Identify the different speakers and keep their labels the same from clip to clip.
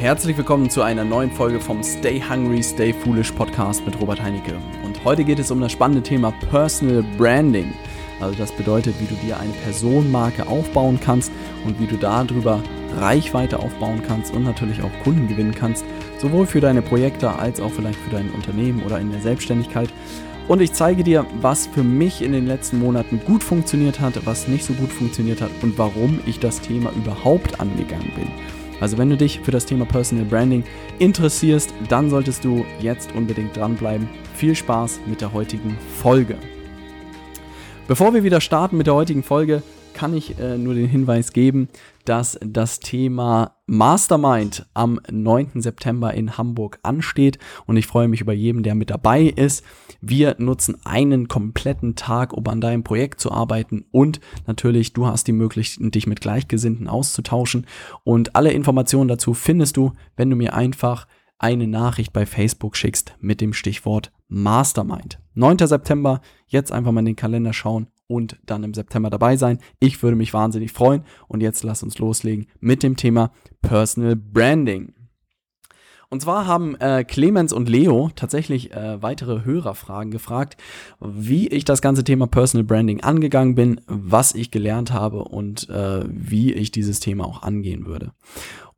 Speaker 1: herzlich willkommen zu einer neuen Folge vom Stay Hungry, Stay Foolish Podcast mit Robert Heinecke. Und heute geht es um das spannende Thema Personal Branding. Also das bedeutet, wie du dir eine Personenmarke aufbauen kannst und wie du darüber Reichweite aufbauen kannst und natürlich auch Kunden gewinnen kannst, sowohl für deine Projekte als auch vielleicht für dein Unternehmen oder in der Selbstständigkeit. Und ich zeige dir, was für mich in den letzten Monaten gut funktioniert hat, was nicht so gut funktioniert hat und warum ich das Thema überhaupt angegangen bin. Also wenn du dich für das Thema Personal Branding interessierst, dann solltest du jetzt unbedingt dranbleiben. Viel Spaß mit der heutigen Folge. Bevor wir wieder starten mit der heutigen Folge, kann ich äh, nur den Hinweis geben, dass das Thema Mastermind am 9. September in Hamburg ansteht und ich freue mich über jeden, der mit dabei ist. Wir nutzen einen kompletten Tag, um an deinem Projekt zu arbeiten und natürlich du hast die Möglichkeit, dich mit Gleichgesinnten auszutauschen und alle Informationen dazu findest du, wenn du mir einfach eine Nachricht bei Facebook schickst mit dem Stichwort Mastermind. 9. September, jetzt einfach mal in den Kalender schauen und dann im September dabei sein. Ich würde mich wahnsinnig freuen. Und jetzt lass uns loslegen mit dem Thema Personal Branding. Und zwar haben äh, Clemens und Leo tatsächlich äh, weitere Hörerfragen gefragt, wie ich das ganze Thema Personal Branding angegangen bin, was ich gelernt habe und äh, wie ich dieses Thema auch angehen würde.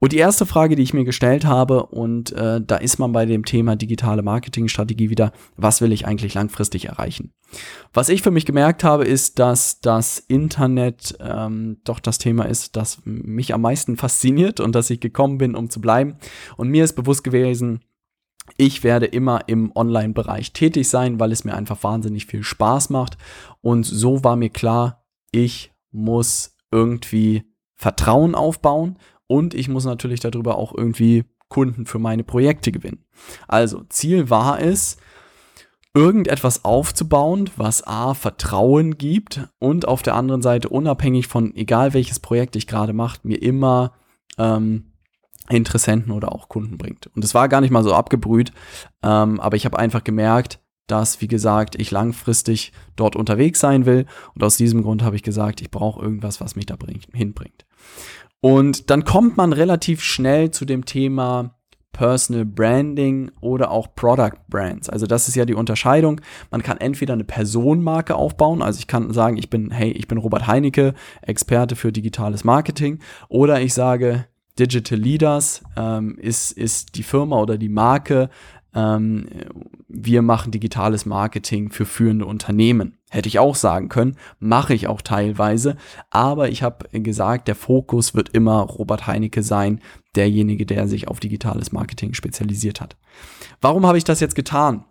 Speaker 1: Und die erste Frage, die ich mir gestellt habe, und äh, da ist man bei dem Thema digitale Marketingstrategie wieder, was will ich eigentlich langfristig erreichen? Was ich für mich gemerkt habe, ist, dass das Internet ähm, doch das Thema ist, das mich am meisten fasziniert und dass ich gekommen bin, um zu bleiben. Und mir ist bewusst gewesen, ich werde immer im Online-Bereich tätig sein, weil es mir einfach wahnsinnig viel Spaß macht. Und so war mir klar, ich muss irgendwie Vertrauen aufbauen und ich muss natürlich darüber auch irgendwie Kunden für meine Projekte gewinnen. Also Ziel war es, irgendetwas aufzubauen, was A, Vertrauen gibt und auf der anderen Seite unabhängig von egal welches Projekt ich gerade mache, mir immer ähm, Interessenten oder auch Kunden bringt. Und es war gar nicht mal so abgebrüht, ähm, aber ich habe einfach gemerkt, dass, wie gesagt, ich langfristig dort unterwegs sein will. Und aus diesem Grund habe ich gesagt, ich brauche irgendwas, was mich da bringt, hinbringt. Und dann kommt man relativ schnell zu dem Thema Personal Branding oder auch Product Brands. Also das ist ja die Unterscheidung. Man kann entweder eine Personenmarke aufbauen, also ich kann sagen, ich bin, hey, ich bin Robert Heinecke, Experte für digitales Marketing, oder ich sage, Digital Leaders ähm, ist, ist die Firma oder die Marke, ähm, wir machen digitales Marketing für führende Unternehmen. Hätte ich auch sagen können, mache ich auch teilweise, aber ich habe gesagt, der Fokus wird immer Robert Heinecke sein, derjenige, der sich auf digitales Marketing spezialisiert hat. Warum habe ich das jetzt getan?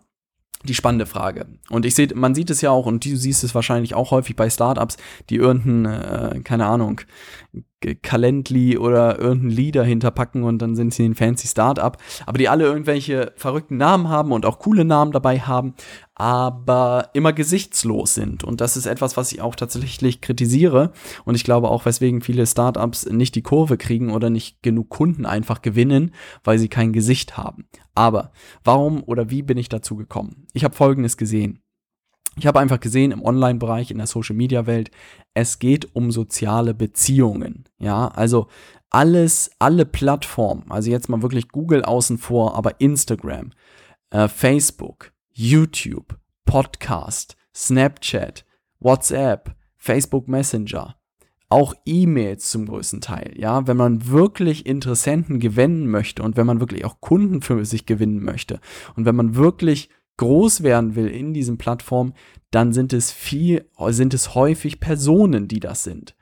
Speaker 1: die spannende Frage. Und ich sehe, man sieht es ja auch, und du siehst es wahrscheinlich auch häufig bei Startups, die irgendeinen, äh, keine Ahnung, Calendly oder irgendeinen Leader hinterpacken und dann sind sie ein fancy Startup, aber die alle irgendwelche verrückten Namen haben und auch coole Namen dabei haben, aber immer gesichtslos sind. Und das ist etwas, was ich auch tatsächlich kritisiere. Und ich glaube auch, weswegen viele Startups nicht die Kurve kriegen oder nicht genug Kunden einfach gewinnen, weil sie kein Gesicht haben. Aber warum oder wie bin ich dazu gekommen? Ich habe Folgendes gesehen. Ich habe einfach gesehen im Online-Bereich, in der Social-Media-Welt, es geht um soziale Beziehungen. Ja, also alles, alle Plattformen, also jetzt mal wirklich Google außen vor, aber Instagram, äh, Facebook, YouTube, Podcast, Snapchat, WhatsApp, Facebook Messenger, auch E-Mails zum größten Teil. Ja, wenn man wirklich Interessenten gewinnen möchte und wenn man wirklich auch Kunden für sich gewinnen möchte und wenn man wirklich groß werden will in diesen Plattformen, dann sind es viel, sind es häufig Personen, die das sind.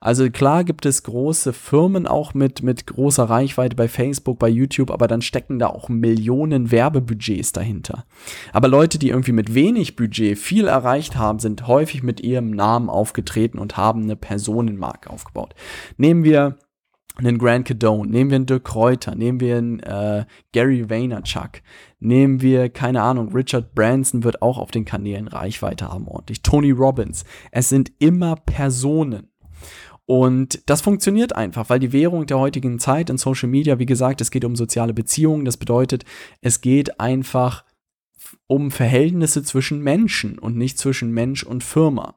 Speaker 1: Also klar gibt es große Firmen auch mit, mit großer Reichweite bei Facebook, bei YouTube, aber dann stecken da auch Millionen Werbebudgets dahinter. Aber Leute, die irgendwie mit wenig Budget viel erreicht haben, sind häufig mit ihrem Namen aufgetreten und haben eine Personenmarke aufgebaut. Nehmen wir einen Grant Cadone, nehmen wir einen Dirk Kräuter, nehmen wir einen äh, Gary Vaynerchuk, nehmen wir, keine Ahnung, Richard Branson wird auch auf den Kanälen Reichweite haben ordentlich, Tony Robbins. Es sind immer Personen. Und das funktioniert einfach, weil die Währung der heutigen Zeit in Social Media, wie gesagt, es geht um soziale Beziehungen. Das bedeutet, es geht einfach um Verhältnisse zwischen Menschen und nicht zwischen Mensch und Firma.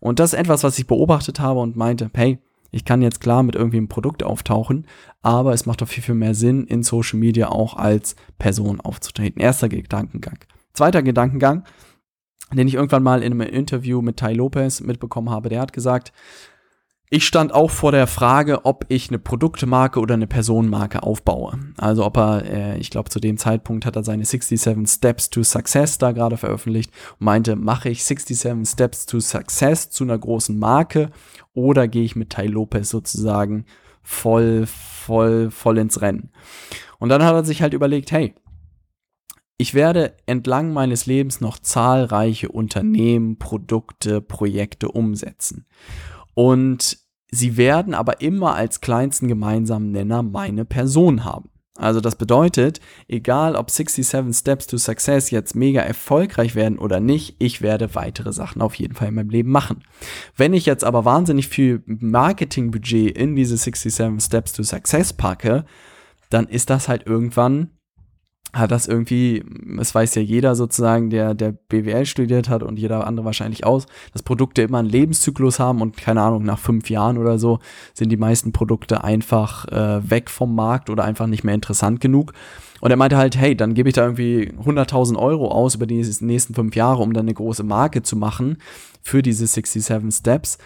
Speaker 1: Und das ist etwas, was ich beobachtet habe und meinte, hey, Ich kann jetzt klar mit irgendwie einem Produkt auftauchen, aber es macht doch viel, viel mehr Sinn, in Social Media auch als Person aufzutreten. Erster Gedankengang. Zweiter Gedankengang, den ich irgendwann mal in einem Interview mit Tai Lopez mitbekommen habe, der hat gesagt, ich stand auch vor der Frage, ob ich eine Produktmarke oder eine Personenmarke aufbaue. Also ob er, äh, ich glaube zu dem Zeitpunkt hat er seine 67 Steps to Success da gerade veröffentlicht und meinte, mache ich 67 Steps to Success zu einer großen Marke oder gehe ich mit Tai Lopez sozusagen voll, voll, voll ins Rennen. Und dann hat er sich halt überlegt, hey, ich werde entlang meines Lebens noch zahlreiche Unternehmen, Produkte, Projekte umsetzen. Und sie werden aber immer als kleinsten gemeinsamen Nenner meine Person haben. Also das bedeutet, egal ob 67 Steps to Success jetzt mega erfolgreich werden oder nicht, ich werde weitere Sachen auf jeden Fall in meinem Leben machen. Wenn ich jetzt aber wahnsinnig viel Marketingbudget in diese 67 Steps to Success packe, dann ist das halt irgendwann hat das irgendwie, es weiß ja jeder sozusagen, der, der BWL studiert hat und jeder andere wahrscheinlich aus, dass Produkte immer einen Lebenszyklus haben und keine Ahnung, nach fünf Jahren oder so sind die meisten Produkte einfach äh, weg vom Markt oder einfach nicht mehr interessant genug. Und er meinte halt, hey, dann gebe ich da irgendwie 100.000 Euro aus über die nächsten fünf Jahre, um dann eine große Marke zu machen für diese 67 Steps.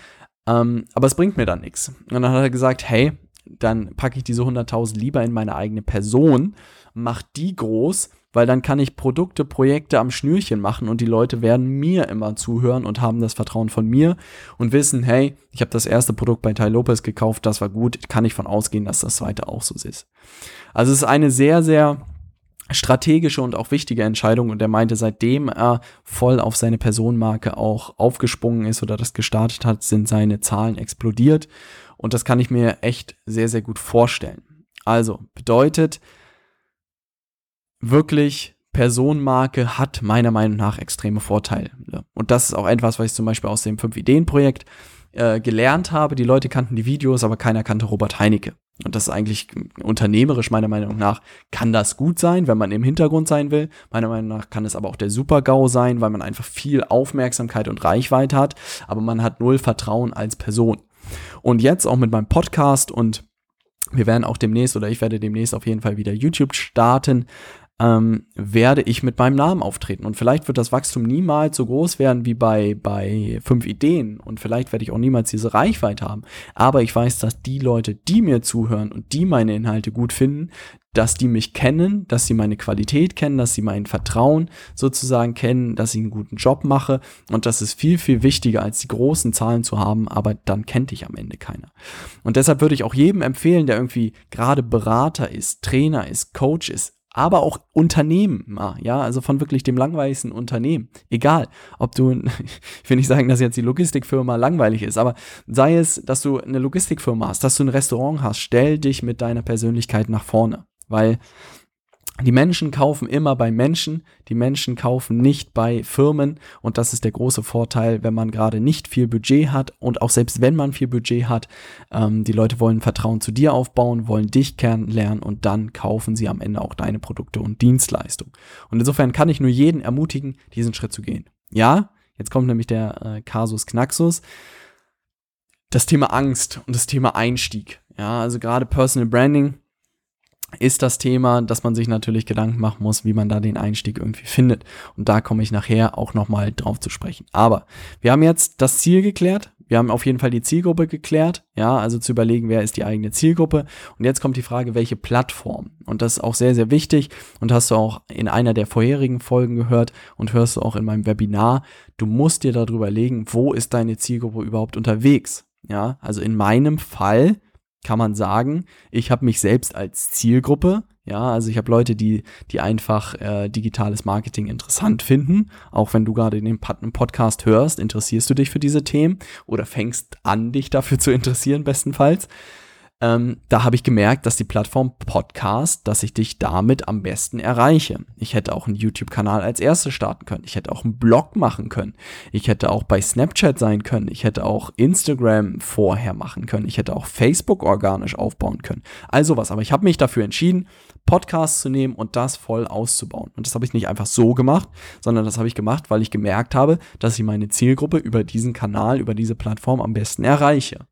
Speaker 1: Ähm, aber es bringt mir dann nichts. Und dann hat er gesagt, hey, dann packe ich diese 100.000 lieber in meine eigene Person mach die groß, weil dann kann ich Produkte, Projekte am Schnürchen machen und die Leute werden mir immer zuhören und haben das Vertrauen von mir und wissen, hey, ich habe das erste Produkt bei Tai Lopez gekauft, das war gut, kann ich von ausgehen, dass das zweite auch so ist. Also es ist eine sehr, sehr strategische und auch wichtige Entscheidung und er meinte, seitdem er voll auf seine Personenmarke auch aufgesprungen ist oder das gestartet hat, sind seine Zahlen explodiert und das kann ich mir echt sehr, sehr gut vorstellen. Also bedeutet, wirklich Personenmarke hat meiner Meinung nach extreme Vorteile. Und das ist auch etwas, was ich zum Beispiel aus dem 5-Ideen-Projekt äh, gelernt habe. Die Leute kannten die Videos, aber keiner kannte Robert Heinecke. Und das ist eigentlich unternehmerisch meiner Meinung nach, kann das gut sein, wenn man im Hintergrund sein will. Meiner Meinung nach kann es aber auch der Super-GAU sein, weil man einfach viel Aufmerksamkeit und Reichweite hat, aber man hat null Vertrauen als Person. Und jetzt auch mit meinem Podcast und wir werden auch demnächst oder ich werde demnächst auf jeden Fall wieder YouTube starten ähm, werde ich mit meinem Namen auftreten. Und vielleicht wird das Wachstum niemals so groß werden wie bei, bei fünf Ideen. Und vielleicht werde ich auch niemals diese Reichweite haben. Aber ich weiß, dass die Leute, die mir zuhören und die meine Inhalte gut finden, dass die mich kennen, dass sie meine Qualität kennen, dass sie mein Vertrauen sozusagen kennen, dass ich einen guten Job mache. Und das ist viel, viel wichtiger, als die großen Zahlen zu haben, aber dann kennt dich am Ende keiner. Und deshalb würde ich auch jedem empfehlen, der irgendwie gerade Berater ist, Trainer ist, Coach ist, aber auch Unternehmen, ja, also von wirklich dem langweiligsten Unternehmen. Egal, ob du, ich will nicht sagen, dass jetzt die Logistikfirma langweilig ist, aber sei es, dass du eine Logistikfirma hast, dass du ein Restaurant hast, stell dich mit deiner Persönlichkeit nach vorne, weil die Menschen kaufen immer bei Menschen, die Menschen kaufen nicht bei Firmen und das ist der große Vorteil, wenn man gerade nicht viel Budget hat und auch selbst wenn man viel Budget hat, ähm, die Leute wollen Vertrauen zu dir aufbauen, wollen dich kennenlernen und dann kaufen sie am Ende auch deine Produkte und Dienstleistungen. Und insofern kann ich nur jeden ermutigen, diesen Schritt zu gehen. Ja, jetzt kommt nämlich der äh, Kasus Knaxus. Das Thema Angst und das Thema Einstieg. Ja, also gerade Personal Branding ist das Thema, dass man sich natürlich Gedanken machen muss, wie man da den Einstieg irgendwie findet. Und da komme ich nachher auch nochmal drauf zu sprechen. Aber wir haben jetzt das Ziel geklärt. Wir haben auf jeden Fall die Zielgruppe geklärt. Ja, also zu überlegen, wer ist die eigene Zielgruppe. Und jetzt kommt die Frage, welche Plattform. Und das ist auch sehr, sehr wichtig. Und hast du auch in einer der vorherigen Folgen gehört und hörst du auch in meinem Webinar. Du musst dir darüber legen, wo ist deine Zielgruppe überhaupt unterwegs. Ja, also in meinem Fall kann man sagen, ich habe mich selbst als Zielgruppe, ja, also ich habe Leute, die, die einfach äh, digitales Marketing interessant finden. Auch wenn du gerade dem Podcast hörst, interessierst du dich für diese Themen oder fängst an, dich dafür zu interessieren, bestenfalls ähm, da habe ich gemerkt, dass die Plattform Podcast, dass ich dich damit am besten erreiche. Ich hätte auch einen YouTube-Kanal als erstes starten können. Ich hätte auch einen Blog machen können. Ich hätte auch bei Snapchat sein können. Ich hätte auch Instagram vorher machen können. Ich hätte auch Facebook organisch aufbauen können. Also was. Aber ich habe mich dafür entschieden, Podcasts zu nehmen und das voll auszubauen. Und das habe ich nicht einfach so gemacht, sondern das habe ich gemacht, weil ich gemerkt habe, dass ich meine Zielgruppe über diesen Kanal, über diese Plattform am besten erreiche.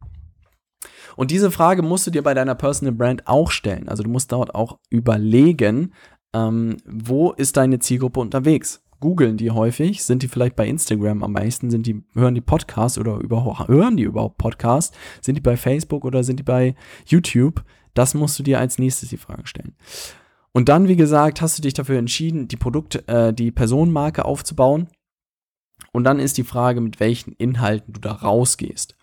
Speaker 1: Und diese Frage musst du dir bei deiner Personal Brand auch stellen. Also du musst dort auch überlegen, ähm, wo ist deine Zielgruppe unterwegs? Googeln die häufig? Sind die vielleicht bei Instagram am meisten? Sind die, hören die Podcasts oder überhaupt, hören die überhaupt Podcasts? Sind die bei Facebook oder sind die bei YouTube? Das musst du dir als nächstes die Frage stellen. Und dann, wie gesagt, hast du dich dafür entschieden, die Produkt, äh, die Personenmarke aufzubauen. Und dann ist die Frage, mit welchen Inhalten du da rausgehst.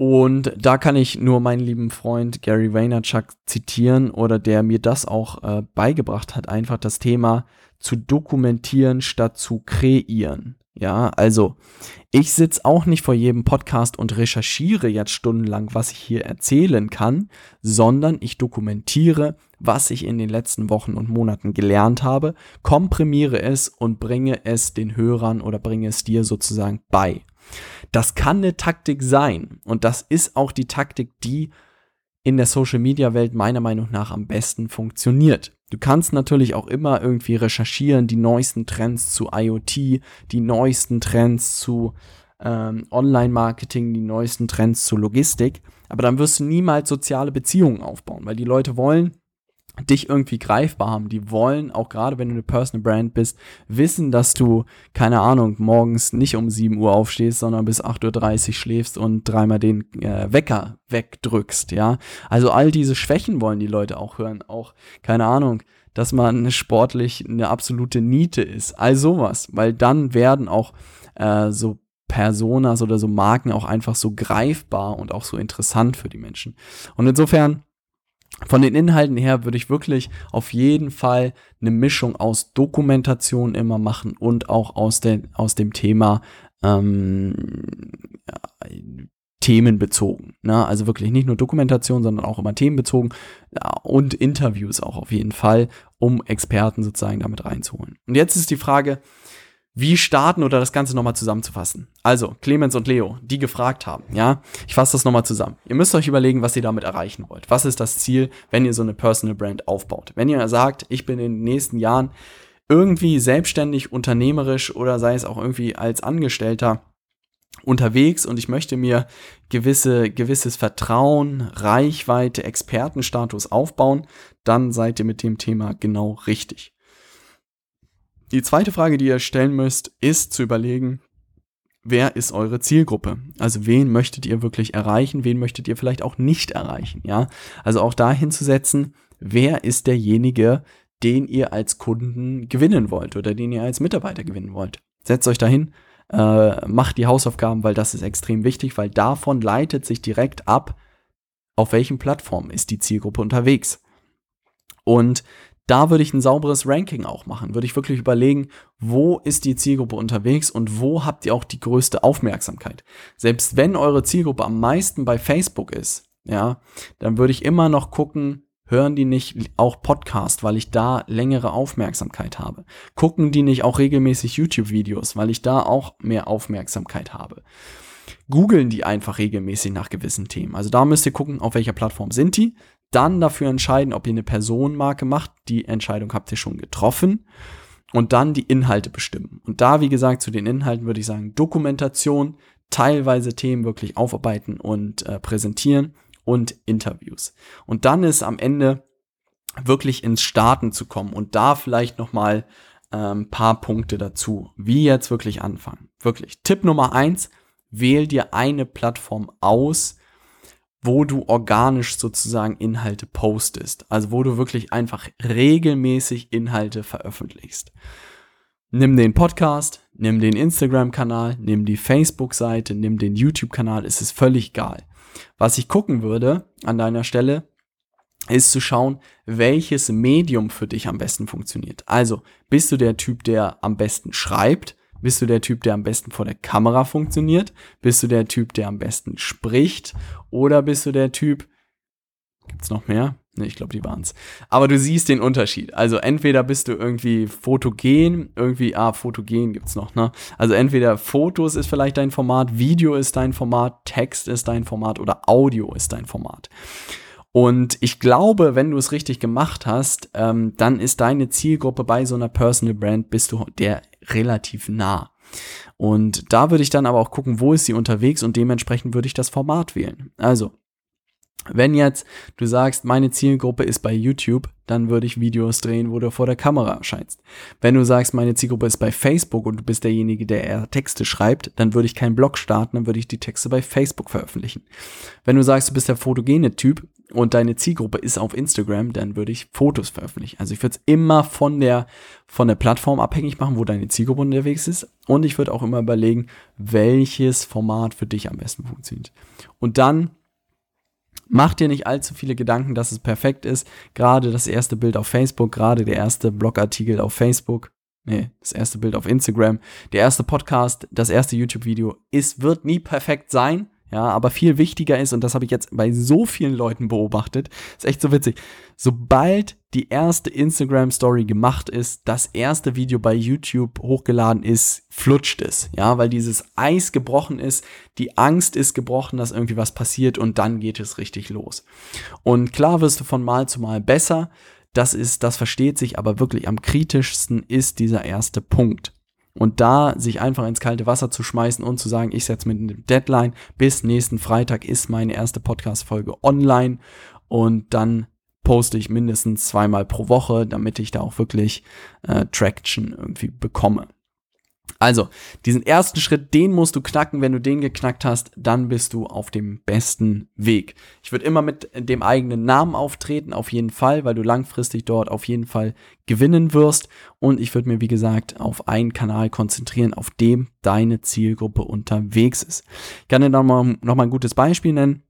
Speaker 1: Und da kann ich nur meinen lieben Freund Gary Vaynerchuk zitieren oder der mir das auch äh, beigebracht hat, einfach das Thema zu dokumentieren statt zu kreieren. Ja, also ich sitze auch nicht vor jedem Podcast und recherchiere jetzt stundenlang, was ich hier erzählen kann, sondern ich dokumentiere, was ich in den letzten Wochen und Monaten gelernt habe, komprimiere es und bringe es den Hörern oder bringe es dir sozusagen bei. Das kann eine Taktik sein und das ist auch die Taktik, die in der Social-Media-Welt meiner Meinung nach am besten funktioniert. Du kannst natürlich auch immer irgendwie recherchieren, die neuesten Trends zu IoT, die neuesten Trends zu ähm, Online-Marketing, die neuesten Trends zu Logistik, aber dann wirst du niemals soziale Beziehungen aufbauen, weil die Leute wollen dich irgendwie greifbar haben. Die wollen, auch gerade wenn du eine Personal Brand bist, wissen, dass du, keine Ahnung, morgens nicht um 7 Uhr aufstehst, sondern bis 8.30 Uhr schläfst und dreimal den äh, Wecker wegdrückst, ja. Also all diese Schwächen wollen die Leute auch hören. Auch, keine Ahnung, dass man sportlich eine absolute Niete ist. All sowas. Weil dann werden auch äh, so Personas oder so Marken auch einfach so greifbar und auch so interessant für die Menschen. Und insofern von den Inhalten her würde ich wirklich auf jeden Fall eine Mischung aus Dokumentation immer machen und auch aus, der, aus dem Thema ähm, themenbezogen. Ne? Also wirklich nicht nur Dokumentation, sondern auch immer themenbezogen ja, und Interviews auch auf jeden Fall, um Experten sozusagen damit reinzuholen. Und jetzt ist die Frage, wie starten oder das Ganze nochmal zusammenzufassen. Also, Clemens und Leo, die gefragt haben, ja, ich fasse das nochmal zusammen. Ihr müsst euch überlegen, was ihr damit erreichen wollt. Was ist das Ziel, wenn ihr so eine Personal Brand aufbaut? Wenn ihr sagt, ich bin in den nächsten Jahren irgendwie selbstständig, unternehmerisch oder sei es auch irgendwie als Angestellter unterwegs und ich möchte mir gewisse, gewisses Vertrauen, Reichweite, Expertenstatus aufbauen, dann seid ihr mit dem Thema genau richtig. Die zweite Frage, die ihr stellen müsst, ist zu überlegen, wer ist eure Zielgruppe? Also wen möchtet ihr wirklich erreichen? Wen möchtet ihr vielleicht auch nicht erreichen? Ja, also auch dahin zu setzen, wer ist derjenige, den ihr als Kunden gewinnen wollt oder den ihr als Mitarbeiter gewinnen wollt? Setzt euch dahin, äh, macht die Hausaufgaben, weil das ist extrem wichtig, weil davon leitet sich direkt ab, auf welchen Plattformen ist die Zielgruppe unterwegs. Und da würde ich ein sauberes Ranking auch machen. Würde ich wirklich überlegen, wo ist die Zielgruppe unterwegs und wo habt ihr auch die größte Aufmerksamkeit. Selbst wenn eure Zielgruppe am meisten bei Facebook ist, ja, dann würde ich immer noch gucken, hören die nicht auch Podcast, weil ich da längere Aufmerksamkeit habe? Gucken die nicht auch regelmäßig YouTube-Videos, weil ich da auch mehr Aufmerksamkeit habe? Googeln die einfach regelmäßig nach gewissen Themen. Also da müsst ihr gucken, auf welcher Plattform sind die dann dafür entscheiden, ob ihr eine Personenmarke macht. Die Entscheidung habt ihr schon getroffen. Und dann die Inhalte bestimmen. Und da, wie gesagt, zu den Inhalten würde ich sagen, Dokumentation, teilweise Themen wirklich aufarbeiten und äh, präsentieren und Interviews. Und dann ist am Ende wirklich ins Starten zu kommen und da vielleicht nochmal ein ähm, paar Punkte dazu, wie jetzt wirklich anfangen. Wirklich. Tipp Nummer eins, wähl dir eine Plattform aus, wo du organisch sozusagen Inhalte postest. Also wo du wirklich einfach regelmäßig Inhalte veröffentlichst. Nimm den Podcast, nimm den Instagram-Kanal, nimm die Facebook-Seite, nimm den YouTube-Kanal, es ist völlig egal. Was ich gucken würde an deiner Stelle, ist zu schauen, welches Medium für dich am besten funktioniert. Also, bist du der Typ, der am besten schreibt? Bist du der Typ, der am besten vor der Kamera funktioniert? Bist du der Typ, der am besten spricht? Oder bist du der Typ, gibt's noch mehr? Ne, ich glaube, die waren's. Aber du siehst den Unterschied. Also entweder bist du irgendwie fotogen, irgendwie, ah, fotogen gibt's noch, ne? Also entweder Fotos ist vielleicht dein Format, Video ist dein Format, Text ist dein Format oder Audio ist dein Format. Und ich glaube, wenn du es richtig gemacht hast, ähm, dann ist deine Zielgruppe bei so einer Personal Brand, bist du der relativ nah. Und da würde ich dann aber auch gucken, wo ist sie unterwegs und dementsprechend würde ich das Format wählen. Also, Wenn jetzt du sagst, meine Zielgruppe ist bei YouTube, dann würde ich Videos drehen, wo du vor der Kamera erscheinst. Wenn du sagst, meine Zielgruppe ist bei Facebook und du bist derjenige, der eher Texte schreibt, dann würde ich keinen Blog starten, dann würde ich die Texte bei Facebook veröffentlichen. Wenn du sagst, du bist der fotogene Typ und deine Zielgruppe ist auf Instagram, dann würde ich Fotos veröffentlichen. Also ich würde es immer von der, von der Plattform abhängig machen, wo deine Zielgruppe unterwegs ist. Und ich würde auch immer überlegen, welches Format für dich am besten funktioniert. Und dann Mach dir nicht allzu viele Gedanken, dass es perfekt ist. Gerade das erste Bild auf Facebook, gerade der erste Blogartikel auf Facebook. Nee, das erste Bild auf Instagram, der erste Podcast, das erste YouTube-Video. Es wird nie perfekt sein. Ja, aber viel wichtiger ist, und das habe ich jetzt bei so vielen Leuten beobachtet, ist echt so witzig. Sobald die erste Instagram-Story gemacht ist, das erste Video bei YouTube hochgeladen ist, flutscht es. Ja, weil dieses Eis gebrochen ist, die Angst ist gebrochen, dass irgendwie was passiert und dann geht es richtig los. Und klar wirst du von Mal zu Mal besser. Das ist, das versteht sich, aber wirklich am kritischsten ist dieser erste Punkt. Und da sich einfach ins kalte Wasser zu schmeißen und zu sagen, ich setze mit einem Deadline, bis nächsten Freitag ist meine erste Podcast-Folge online und dann poste ich mindestens zweimal pro Woche, damit ich da auch wirklich äh, Traction irgendwie bekomme. Also, diesen ersten Schritt, den musst du knacken. Wenn du den geknackt hast, dann bist du auf dem besten Weg. Ich würde immer mit dem eigenen Namen auftreten, auf jeden Fall, weil du langfristig dort auf jeden Fall gewinnen wirst. Und ich würde mir, wie gesagt, auf einen Kanal konzentrieren, auf dem deine Zielgruppe unterwegs ist. Ich kann dir nochmal noch mal ein gutes Beispiel nennen.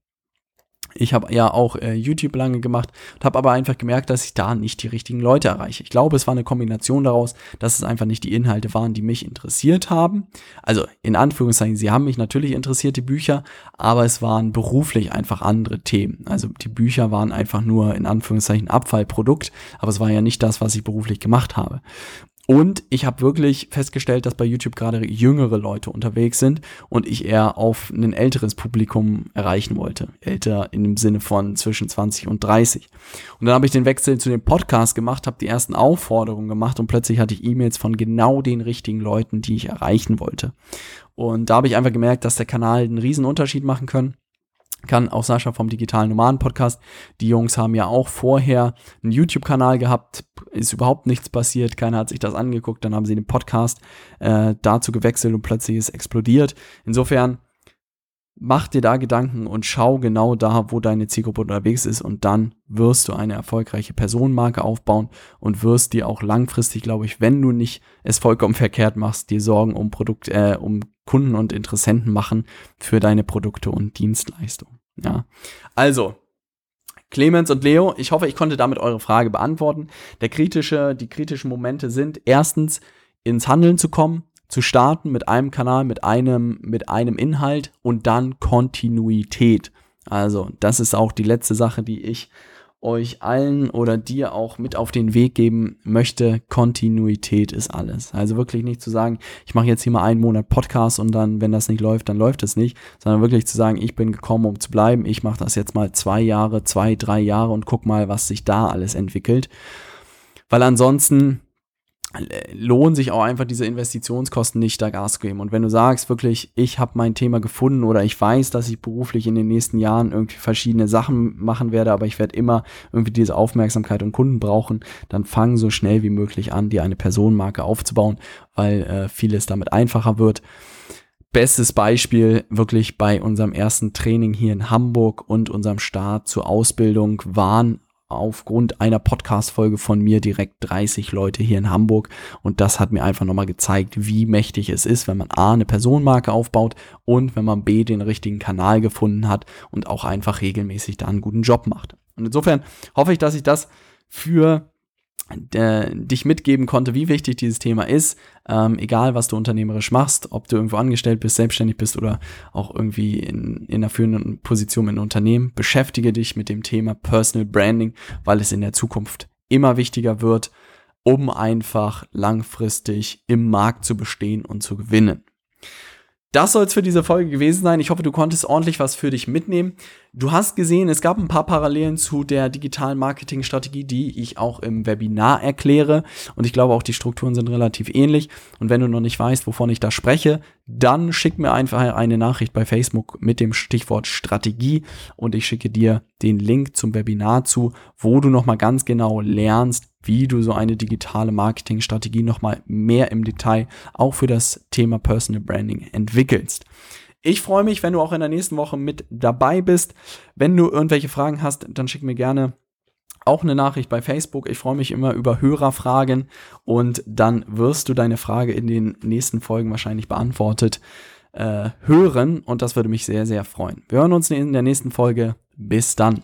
Speaker 1: Ich habe ja auch äh, YouTube lange gemacht und habe aber einfach gemerkt, dass ich da nicht die richtigen Leute erreiche. Ich glaube, es war eine Kombination daraus, dass es einfach nicht die Inhalte waren, die mich interessiert haben. Also in Anführungszeichen, sie haben mich natürlich interessiert, die Bücher, aber es waren beruflich einfach andere Themen. Also die Bücher waren einfach nur in Anführungszeichen Abfallprodukt, aber es war ja nicht das, was ich beruflich gemacht habe. Und ich habe wirklich festgestellt, dass bei YouTube gerade jüngere Leute unterwegs sind und ich eher auf ein älteres Publikum erreichen wollte. Älter in dem Sinne von zwischen 20 und 30. Und dann habe ich den Wechsel zu dem Podcast gemacht, habe die ersten Aufforderungen gemacht und plötzlich hatte ich E-Mails von genau den richtigen Leuten, die ich erreichen wollte. Und da habe ich einfach gemerkt, dass der Kanal einen riesen Unterschied machen können kann auch Sascha vom Digitalen Nomaden Podcast. Die Jungs haben ja auch vorher einen YouTube-Kanal gehabt, ist überhaupt nichts passiert, keiner hat sich das angeguckt, dann haben sie den Podcast äh, dazu gewechselt und plötzlich ist explodiert. Insofern mach dir da Gedanken und schau genau da, wo deine Zielgruppe unterwegs ist und dann wirst du eine erfolgreiche Personenmarke aufbauen und wirst dir auch langfristig, glaube ich, wenn du nicht es vollkommen verkehrt machst, dir Sorgen um Produkt, äh, um Kunden und Interessenten machen für deine Produkte und Dienstleistungen. Ja, also Clemens und Leo, ich hoffe, ich konnte damit eure Frage beantworten. Der kritische, die kritischen Momente sind erstens ins Handeln zu kommen, zu starten mit einem Kanal, mit einem, mit einem Inhalt und dann Kontinuität. Also, das ist auch die letzte Sache, die ich euch allen oder dir auch mit auf den Weg geben möchte. Kontinuität ist alles. Also wirklich nicht zu sagen, ich mache jetzt hier mal einen Monat Podcast und dann, wenn das nicht läuft, dann läuft es nicht, sondern wirklich zu sagen, ich bin gekommen, um zu bleiben. Ich mache das jetzt mal zwei Jahre, zwei, drei Jahre und guck mal, was sich da alles entwickelt. Weil ansonsten lohnen sich auch einfach diese Investitionskosten nicht, da Gas geben. Und wenn du sagst wirklich, ich habe mein Thema gefunden oder ich weiß, dass ich beruflich in den nächsten Jahren irgendwie verschiedene Sachen machen werde, aber ich werde immer irgendwie diese Aufmerksamkeit und Kunden brauchen, dann fang so schnell wie möglich an, dir eine Personenmarke aufzubauen, weil äh, vieles damit einfacher wird. Bestes Beispiel wirklich bei unserem ersten Training hier in Hamburg und unserem Start zur Ausbildung waren aufgrund einer Podcast-Folge von mir direkt 30 Leute hier in Hamburg. Und das hat mir einfach nochmal gezeigt, wie mächtig es ist, wenn man A, eine Personenmarke aufbaut und wenn man B, den richtigen Kanal gefunden hat und auch einfach regelmäßig da einen guten Job macht. Und insofern hoffe ich, dass ich das für dich mitgeben konnte, wie wichtig dieses Thema ist. Ähm, egal, was du unternehmerisch machst, ob du irgendwo angestellt bist, selbstständig bist oder auch irgendwie in, in einer führenden Position in einem Unternehmen, beschäftige dich mit dem Thema Personal Branding, weil es in der Zukunft immer wichtiger wird, um einfach langfristig im Markt zu bestehen und zu gewinnen. Das soll es für diese Folge gewesen sein. Ich hoffe, du konntest ordentlich was für dich mitnehmen. Du hast gesehen, es gab ein paar Parallelen zu der digitalen Marketingstrategie, die ich auch im Webinar erkläre. Und ich glaube auch, die Strukturen sind relativ ähnlich. Und wenn du noch nicht weißt, wovon ich da spreche, dann schick mir einfach eine Nachricht bei Facebook mit dem Stichwort Strategie und ich schicke dir den Link zum Webinar zu, wo du nochmal ganz genau lernst, wie du so eine digitale Marketingstrategie nochmal mehr im Detail auch für das Thema Personal Branding entwickelst. Ich freue mich, wenn du auch in der nächsten Woche mit dabei bist. Wenn du irgendwelche Fragen hast, dann schick mir gerne auch eine Nachricht bei Facebook. Ich freue mich immer über Hörerfragen und dann wirst du deine Frage in den nächsten Folgen wahrscheinlich beantwortet äh, hören und das würde mich sehr, sehr freuen. Wir hören uns in der nächsten Folge. Bis dann.